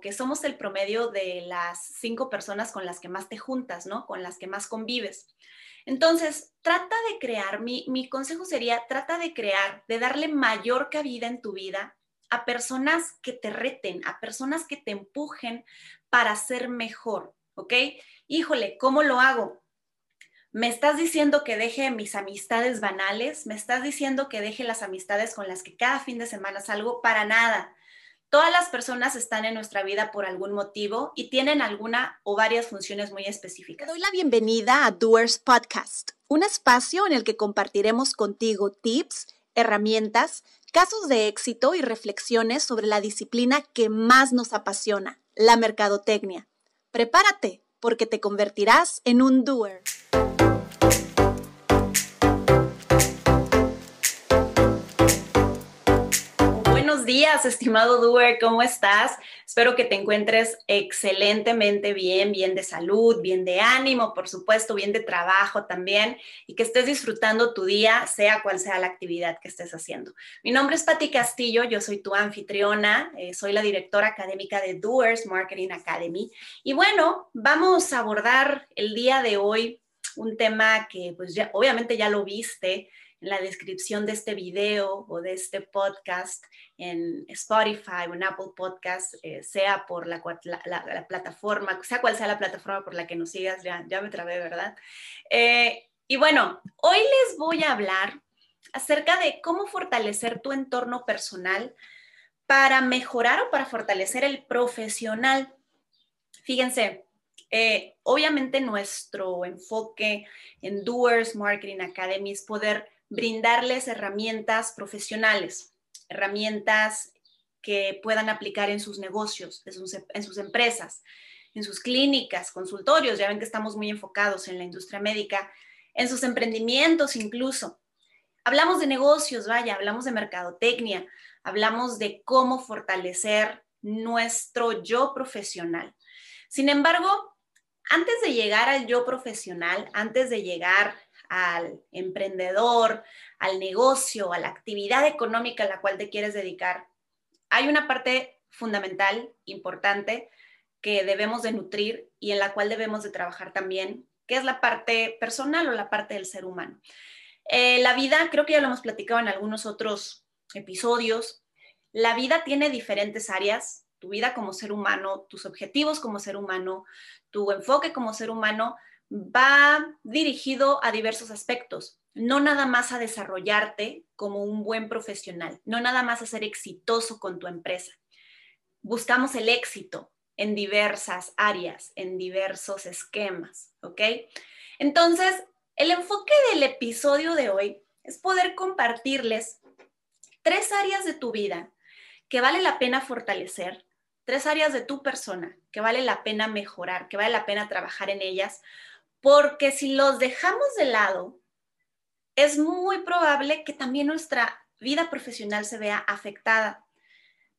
que somos el promedio de las cinco personas con las que más te juntas, ¿no? Con las que más convives. Entonces, trata de crear, mi, mi consejo sería, trata de crear, de darle mayor cabida en tu vida a personas que te reten, a personas que te empujen para ser mejor, ¿ok? Híjole, ¿cómo lo hago? ¿Me estás diciendo que deje mis amistades banales? ¿Me estás diciendo que deje las amistades con las que cada fin de semana salgo? Para nada. Todas las personas están en nuestra vida por algún motivo y tienen alguna o varias funciones muy específicas. Te doy la bienvenida a Doers Podcast, un espacio en el que compartiremos contigo tips, herramientas, casos de éxito y reflexiones sobre la disciplina que más nos apasiona, la mercadotecnia. Prepárate, porque te convertirás en un doer. Días, estimado Doer, ¿cómo estás? Espero que te encuentres excelentemente bien, bien de salud, bien de ánimo, por supuesto, bien de trabajo también, y que estés disfrutando tu día, sea cual sea la actividad que estés haciendo. Mi nombre es Patti Castillo, yo soy tu anfitriona, eh, soy la directora académica de Doers Marketing Academy, y bueno, vamos a abordar el día de hoy un tema que pues ya, obviamente ya lo viste, en la descripción de este video o de este podcast en Spotify o en Apple Podcast, eh, sea por la, la, plataforma, sea cual sea la plataforma por la que nos sigas, ya, ya me trabé, ¿verdad? Eh, y bueno, hoy les voy a hablar acerca de cómo fortalecer tu entorno personal para mejorar o para fortalecer el profesional. Fíjense, eh, obviamente nuestro enfoque en Doers Marketing Academy es poder brindarles herramientas profesionales, herramientas que puedan aplicar en sus negocios, en sus, empresas, en sus clínicas, consultorios, ya ven que estamos muy enfocados en la industria médica, en sus emprendimientos incluso. Hablamos de negocios, vaya, hablamos de mercadotecnia, hablamos de cómo fortalecer nuestro yo profesional. Sin embargo, antes de llegar al yo profesional, antes de llegar al emprendedor, al negocio, a la actividad económica a la cual te quieres dedicar, hay una parte fundamental, importante, que debemos de nutrir y en la cual debemos de trabajar también, que es la parte personal o la parte del ser humano. Eh, la vida, creo que ya lo hemos platicado en algunos otros episodios, la vida tiene diferentes áreas, tu vida como ser humano, tus objetivos como ser humano, tu enfoque como ser humano va dirigido a diversos aspectos, no nada más a desarrollarte como un buen profesional, no nada más a ser exitoso con tu empresa. Buscamos el éxito en diversas áreas, en diversos esquemas, ¿ok? Entonces, el enfoque del episodio de hoy es poder compartirles tres áreas de tu vida que vale la pena fortalecer, tres áreas de tu persona que vale la pena mejorar, que vale la pena trabajar en ellas, porque si los dejamos de lado, es muy probable que también nuestra vida profesional se vea afectada.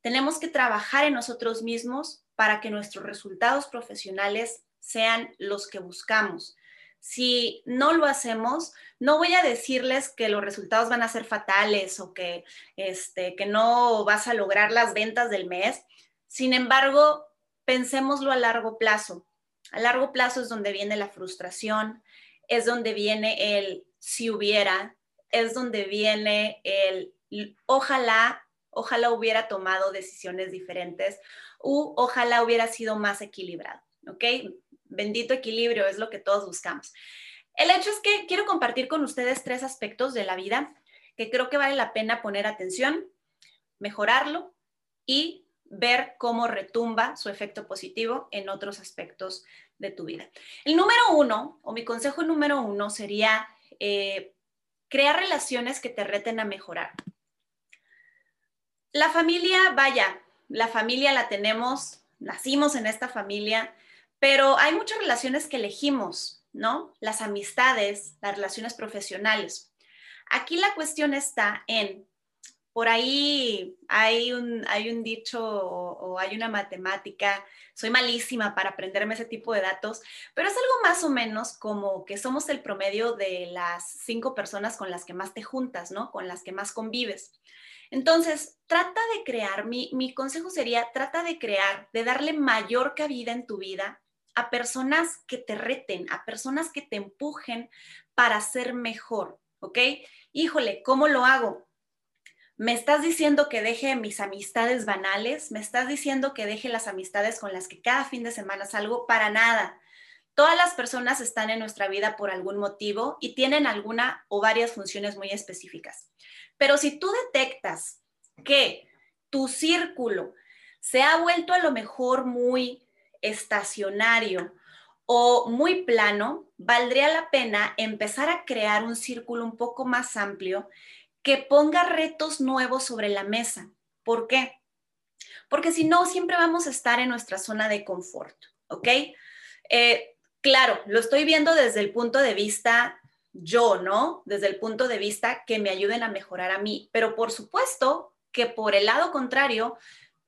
Tenemos que trabajar en nosotros mismos para que nuestros resultados profesionales sean los que buscamos. Si no lo hacemos, no voy a decirles que los resultados van a ser fatales o que, este, que no vas a lograr las ventas del mes. Sin embargo, pensémoslo a largo plazo. A largo plazo es donde viene la frustración, es donde viene el si hubiera, es donde viene el ojalá, ojalá hubiera tomado decisiones diferentes u ojalá hubiera sido más equilibrado, ¿ok? Bendito equilibrio es lo que todos buscamos. El hecho es que quiero compartir con ustedes tres aspectos de la vida que creo que vale la pena poner atención, mejorarlo y ver cómo retumba su efecto positivo en otros aspectos de tu vida. El número uno, o mi consejo número uno, sería eh, crear relaciones que te reten a mejorar. La familia, vaya, la familia la tenemos, nacimos en esta familia, pero hay muchas relaciones que elegimos, ¿no? Las amistades, las relaciones profesionales. Aquí la cuestión está en por ahí hay un, hay un dicho o, hay una matemática, soy malísima para aprenderme ese tipo de datos, pero es algo más o menos como que somos el promedio de las cinco personas con las que más te juntas, ¿no? Con las que más convives. Entonces, trata de crear, mi, mi consejo sería, trata de crear, de darle mayor cabida en tu vida a personas que te reten, a personas que te empujen para ser mejor, ¿ok? Híjole, ¿cómo lo hago? ¿Me estás diciendo que deje mis amistades banales? ¿Me estás diciendo que deje las amistades con las que cada fin de semana salgo? Para nada. Todas las personas están en nuestra vida por algún motivo y tienen alguna o varias funciones muy específicas. Pero si tú detectas que tu círculo se ha vuelto a lo mejor muy estacionario o muy plano, valdría la pena empezar a crear un círculo un poco más amplio que ponga retos nuevos sobre la mesa. ¿Por qué? Porque si no, siempre vamos a estar en nuestra zona de confort, ¿ok? Eh, claro, lo estoy viendo desde el punto de vista yo, ¿no? Desde el punto de vista que me ayuden a mejorar a mí, pero por supuesto que por el lado contrario,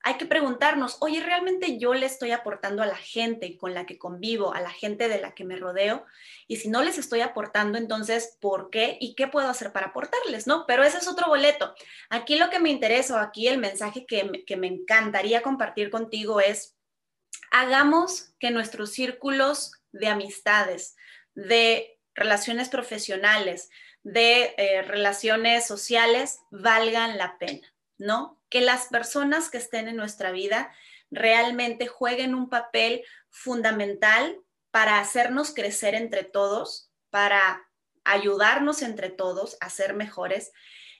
hay que preguntarnos, oye, ¿realmente yo le estoy aportando a la gente con la que convivo, a la gente de la que me rodeo? Y si no les estoy aportando, entonces, ¿por qué? ¿Y qué puedo hacer para aportarles? ¿No? Pero ese es otro boleto. Aquí lo que me interesa, aquí el mensaje que, que me encantaría compartir contigo es, hagamos que nuestros círculos de amistades, de relaciones profesionales, de eh, relaciones sociales, valgan la pena, ¿no? Que las personas que estén en nuestra vida realmente jueguen un papel fundamental para hacernos crecer entre todos, para ayudarnos entre todos a ser mejores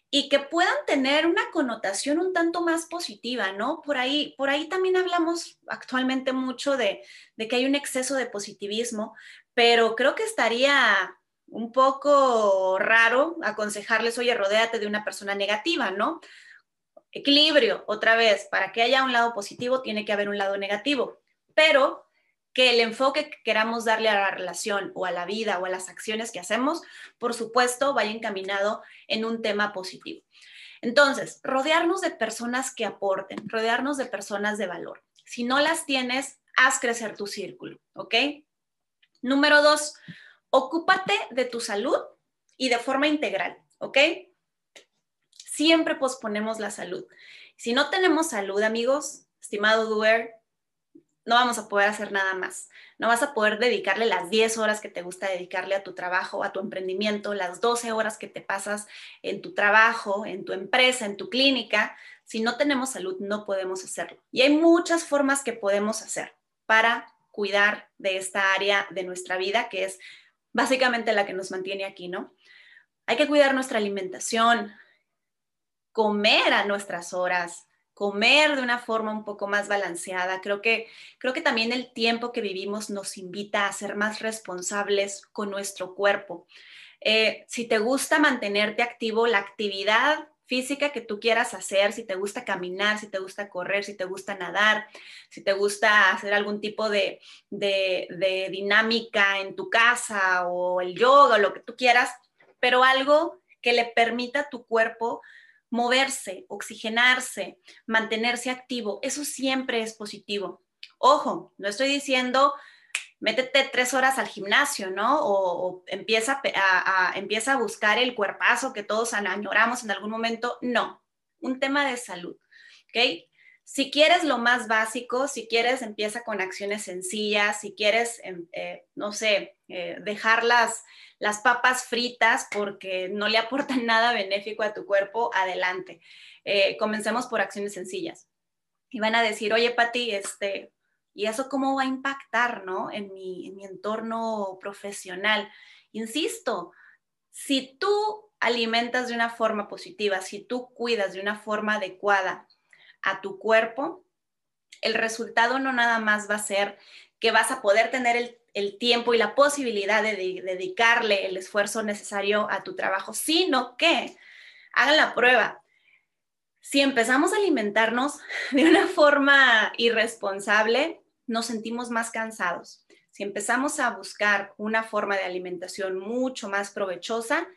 y que puedan tener una connotación un tanto más positiva, ¿no? Por ahí, por ahí también hablamos actualmente mucho de, de que hay un exceso de positivismo, pero creo que estaría un poco raro aconsejarles, oye, rodéate de una persona negativa, ¿no? Equilibrio, otra vez, para que haya un lado positivo tiene que haber un lado negativo, pero que el enfoque que queramos darle a la relación o a la vida o a las acciones que hacemos, por supuesto, vaya encaminado en un tema positivo. Entonces, rodearnos de personas que aporten, rodearnos de personas de valor. Si no las tienes, haz crecer tu círculo, ¿ok? Número dos, ocúpate de tu salud y de forma integral, ¿ok? Siempre posponemos la salud. Si no tenemos salud, amigos, estimado doer, no vamos a poder hacer nada más. No vas a poder dedicarle las 10 horas que te gusta dedicarle a tu trabajo, a tu emprendimiento, las 12 horas que te pasas en tu trabajo, en tu empresa, en tu clínica. Si no tenemos salud, no podemos hacerlo. Y hay muchas formas que podemos hacer para cuidar de esta área de nuestra vida, que es básicamente la que nos mantiene aquí, ¿no? Hay que cuidar nuestra alimentación, comer a nuestras horas, comer de una forma un poco más balanceada. Creo que, creo que también el tiempo que vivimos nos invita a ser más responsables con nuestro cuerpo. Eh, si te gusta mantenerte activo, la actividad física que tú quieras hacer, si te gusta caminar, si te gusta correr, si te gusta nadar, si te gusta hacer algún tipo de, de, de dinámica en tu casa o el yoga o lo que tú quieras, pero algo que le permita a tu cuerpo moverse, oxigenarse, mantenerse activo, eso siempre es positivo. Ojo, no estoy diciendo métete tres horas al gimnasio, ¿no? O, empieza, a, empieza a buscar el cuerpazo que todos añoramos en algún momento. No, un tema de salud, ¿ok? Si quieres lo más básico, si quieres, empieza con acciones sencillas, si quieres, em, eh, no sé, eh, dejarlas las papas fritas porque no le aportan nada benéfico a tu cuerpo, adelante. Eh, comencemos por acciones sencillas. Y van a decir, oye, Pati, este, ¿y eso cómo va a impactar, no? En mi, en mi entorno profesional. Insisto, si tú alimentas de una forma positiva, si tú cuidas de una forma adecuada a tu cuerpo, el resultado no nada más va a ser que vas a poder tener el el tiempo y la posibilidad de, dedicarle el esfuerzo necesario a tu trabajo, sino que hagan la prueba. Si empezamos a alimentarnos de una forma irresponsable, nos sentimos más cansados. Si empezamos a buscar una forma de alimentación mucho más provechosa,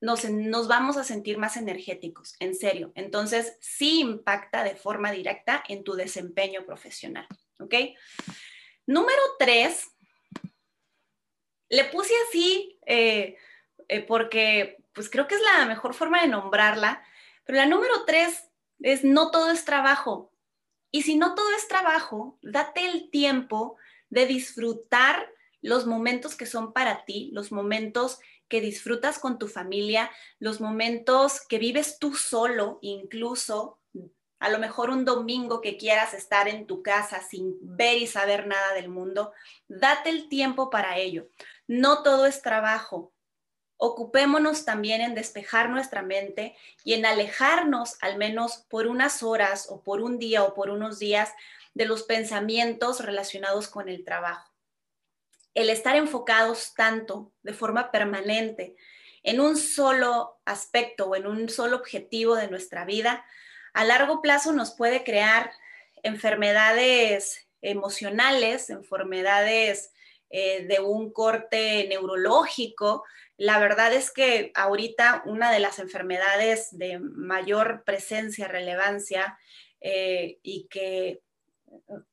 nos, nos, vamos a sentir más energéticos, en serio. Entonces, sí impacta de forma directa en tu desempeño profesional. ¿Ok? Número tres, le puse así eh, eh, porque pues creo que es la mejor forma de nombrarla, Pero la número tres es no todo es trabajo. Y si no todo es trabajo, date el tiempo de disfrutar los momentos que son para ti, los momentos que disfrutas con tu familia, los momentos que vives tú solo, incluso a lo mejor un domingo que quieras estar en tu casa sin ver y saber nada del mundo, date el tiempo para ello. No todo es trabajo. Ocupémonos también en despejar nuestra mente y en alejarnos al menos por unas horas o por un día o por unos días de los pensamientos relacionados con el trabajo. El estar enfocados tanto de forma permanente en un solo aspecto o en un solo objetivo de nuestra vida a largo plazo nos puede crear enfermedades emocionales, enfermedades eh, de un corte neurológico. La verdad es que ahorita una de las enfermedades de mayor presencia, relevancia eh, y que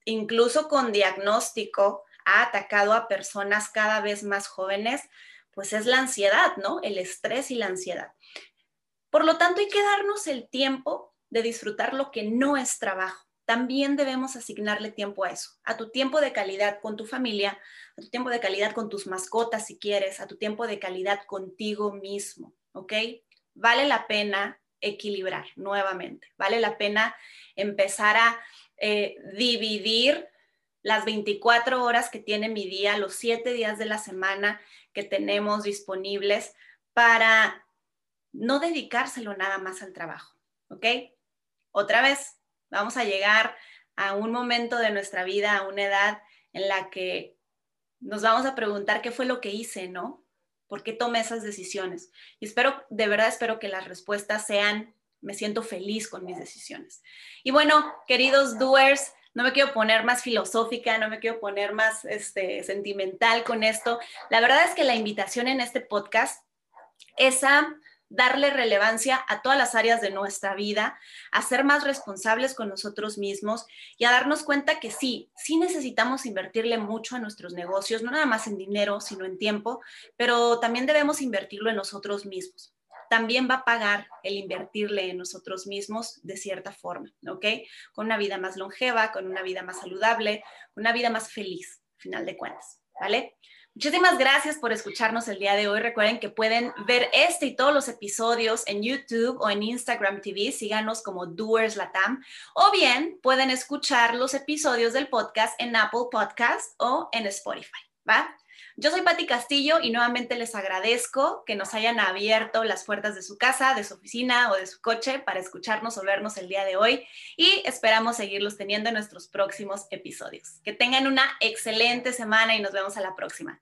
incluso con diagnóstico ha atacado a personas cada vez más jóvenes, pues es la ansiedad, ¿no? El estrés y la ansiedad. Por lo tanto, hay que darnos el tiempo de disfrutar lo que no es trabajo. También debemos asignarle tiempo a eso, a tu tiempo de calidad con tu familia, a tu tiempo de calidad con tus mascotas si quieres, a tu tiempo de calidad contigo mismo, ¿ok? Vale la pena equilibrar nuevamente, vale la pena empezar a eh, dividir las 24 horas que tiene mi día, los 7 días de la semana que tenemos disponibles para no dedicárselo nada más al trabajo, ¿ok? otra vez vamos a llegar a un momento de nuestra vida, a una edad en la que nos vamos a preguntar qué fue lo que hice, ¿no? ¿Por qué tomé esas decisiones? Y espero, de verdad espero que las respuestas sean, me siento feliz con mis decisiones. Y bueno, queridos doers, no me quiero poner más filosófica, no me quiero poner más este, sentimental con esto. La verdad es que la invitación en este podcast es a darle relevancia a todas las áreas de nuestra vida, a ser más responsables con nosotros mismos y a darnos cuenta que sí, sí necesitamos invertirle mucho a nuestros negocios, no nada más en dinero, sino en tiempo, pero también debemos invertirlo en nosotros mismos. También va a pagar el invertirle en nosotros mismos de cierta forma, ¿ok? Con una vida más longeva, con una vida más saludable, una vida más feliz, final de cuentas, ¿vale? Muchísimas gracias por escucharnos el día de hoy. Recuerden que pueden ver este y todos los episodios en YouTube o en Instagram TV. Síganos como Doers Latam. O bien pueden escuchar los episodios del podcast en Apple Podcast o en Spotify. ¿Va? Yo soy Patti Castillo y nuevamente les agradezco que nos hayan abierto las puertas de su casa, de su oficina o de su coche para escucharnos o vernos el día de hoy y esperamos seguirlos teniendo en nuestros próximos episodios. Que tengan una excelente semana y nos vemos a la próxima.